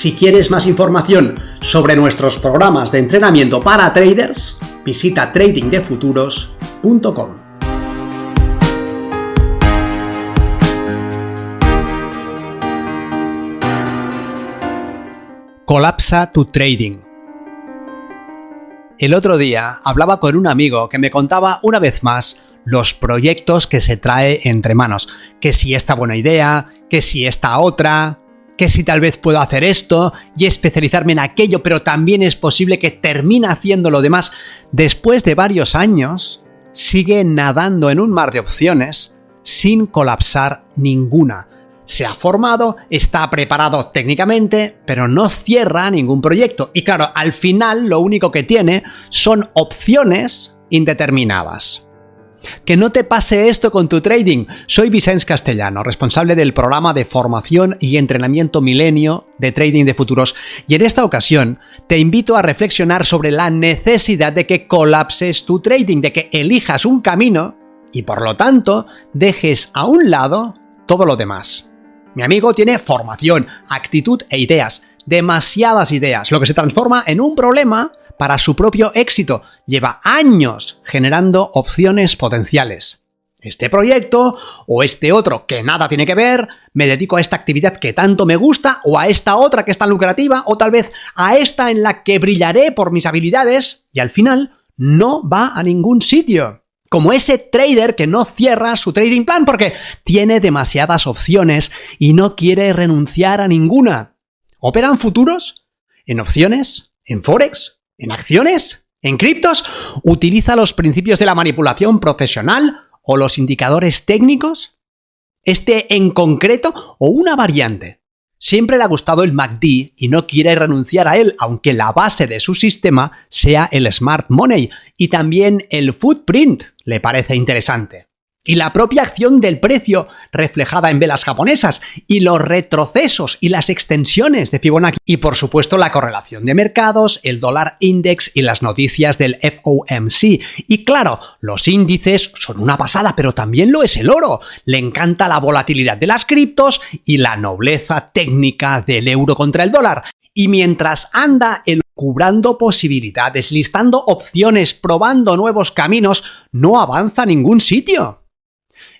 Si quieres más información sobre nuestros programas de entrenamiento para traders, visita tradingdefuturos.com. Colapsa tu trading. El otro día hablaba con un amigo que me contaba una vez más los proyectos que se trae entre manos. Que si esta buena idea, que si esta otra, que si tal vez puedo hacer esto y especializarme en aquello, pero también es posible que termine haciendo lo demás. Después de varios años, sigue nadando en un mar de opciones sin colapsar ninguna. Se ha formado, está preparado técnicamente, pero no cierra ningún proyecto. Y claro, al final lo único que tiene son opciones indeterminadas. Que no te pase esto con tu trading. Soy Vicente Castellano, responsable del programa de formación y entrenamiento milenio de trading de futuros. Y en esta ocasión te invito a reflexionar sobre la necesidad de que colapses tu trading, de que elijas un camino y por lo tanto dejes a un lado todo lo demás. Mi amigo tiene formación, actitud e ideas, demasiadas ideas, lo que se transforma en un problema para su propio éxito. Lleva años generando opciones potenciales. Este proyecto o este otro que nada tiene que ver, me dedico a esta actividad que tanto me gusta o a esta otra que es tan lucrativa o tal vez a esta en la que brillaré por mis habilidades y al final no va a ningún sitio. Como ese trader que no cierra su trading plan porque tiene demasiadas opciones y no quiere renunciar a ninguna. ¿Operan futuros? ¿En opciones? ¿En Forex? ¿En acciones? ¿En criptos? ¿Utiliza los principios de la manipulación profesional o los indicadores técnicos? ¿Este en concreto o una variante? Siempre le ha gustado el MACD y no quiere renunciar a él, aunque la base de su sistema sea el Smart Money y también el Footprint le parece interesante y la propia acción del precio reflejada en velas japonesas y los retrocesos y las extensiones de Fibonacci y por supuesto la correlación de mercados, el dólar index y las noticias del FOMC. Y claro, los índices son una pasada, pero también lo es el oro. Le encanta la volatilidad de las criptos y la nobleza técnica del euro contra el dólar. Y mientras anda el cubrando posibilidades, listando opciones, probando nuevos caminos, no avanza a ningún sitio.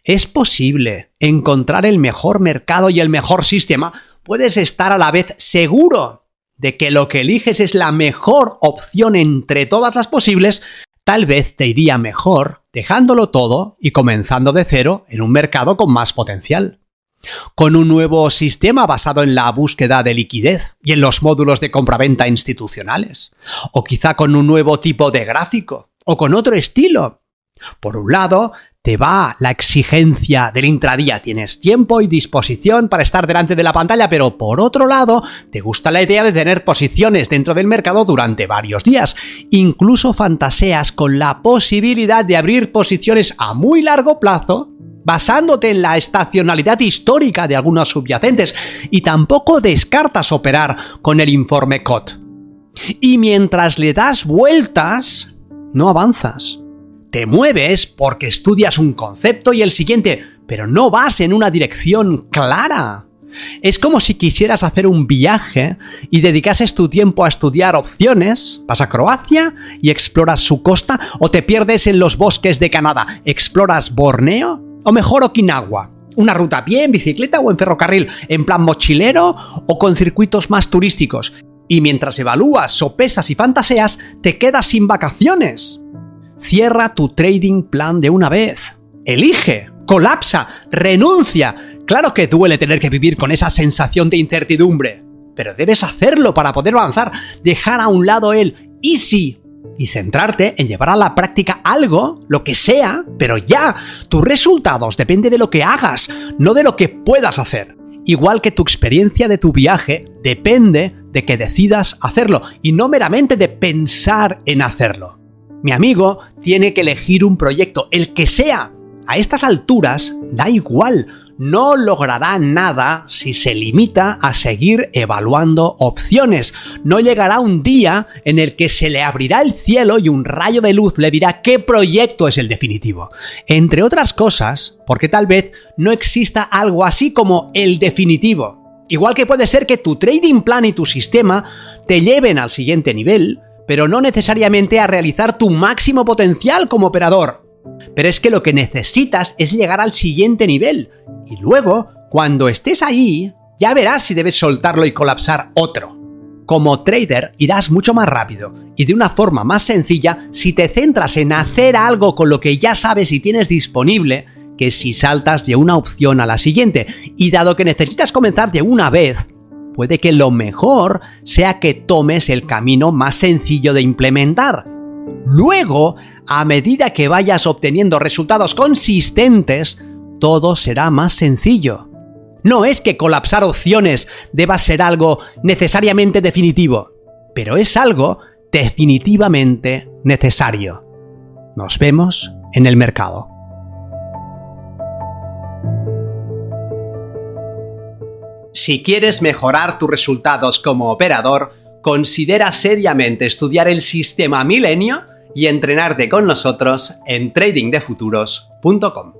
Es posible encontrar el mejor mercado y el mejor sistema. Puedes estar a la vez seguro de que lo que eliges es la mejor opción entre todas las posibles. Tal vez te iría mejor dejándolo todo y comenzando de cero en un mercado con más potencial con un nuevo sistema basado en la búsqueda de liquidez y en los módulos de compraventa institucionales, o quizá con un nuevo tipo de gráfico, o con otro estilo. Por un lado, te va la exigencia del intradía, tienes tiempo y disposición para estar delante de la pantalla, pero por otro lado, te gusta la idea de tener posiciones dentro del mercado durante varios días. Incluso fantaseas con la posibilidad de abrir posiciones a muy largo plazo basándote en la estacionalidad histórica de algunos subyacentes y tampoco descartas operar con el informe COT. Y mientras le das vueltas, no avanzas. Te mueves porque estudias un concepto y el siguiente, pero no vas en una dirección clara. Es como si quisieras hacer un viaje y dedicases tu tiempo a estudiar opciones, vas a Croacia y exploras su costa o te pierdes en los bosques de Canadá, exploras Borneo o mejor Okinawa. Una ruta a pie, en bicicleta o en ferrocarril, en plan mochilero o con circuitos más turísticos. Y mientras evalúas, sopesas y fantaseas, te quedas sin vacaciones. Cierra tu trading plan de una vez. Elige, colapsa, renuncia. Claro que duele tener que vivir con esa sensación de incertidumbre, pero debes hacerlo para poder avanzar, dejar a un lado el easy y centrarte en llevar a la práctica algo, lo que sea, pero ya. Tus resultados dependen de lo que hagas, no de lo que puedas hacer. Igual que tu experiencia de tu viaje depende de que decidas hacerlo y no meramente de pensar en hacerlo. Mi amigo tiene que elegir un proyecto, el que sea. A estas alturas da igual, no logrará nada si se limita a seguir evaluando opciones. No llegará un día en el que se le abrirá el cielo y un rayo de luz le dirá qué proyecto es el definitivo. Entre otras cosas, porque tal vez no exista algo así como el definitivo. Igual que puede ser que tu trading plan y tu sistema te lleven al siguiente nivel, pero no necesariamente a realizar tu máximo potencial como operador. Pero es que lo que necesitas es llegar al siguiente nivel. Y luego, cuando estés ahí, ya verás si debes soltarlo y colapsar otro. Como trader irás mucho más rápido y de una forma más sencilla si te centras en hacer algo con lo que ya sabes y tienes disponible que si saltas de una opción a la siguiente. Y dado que necesitas comenzar de una vez, puede que lo mejor sea que tomes el camino más sencillo de implementar. Luego a medida que vayas obteniendo resultados consistentes, todo será más sencillo. No es que colapsar opciones deba ser algo necesariamente definitivo, pero es algo definitivamente necesario. Nos vemos en el mercado. Si quieres mejorar tus resultados como operador, considera seriamente estudiar el sistema Milenio y entrenarte con nosotros en tradingdefuturos.com.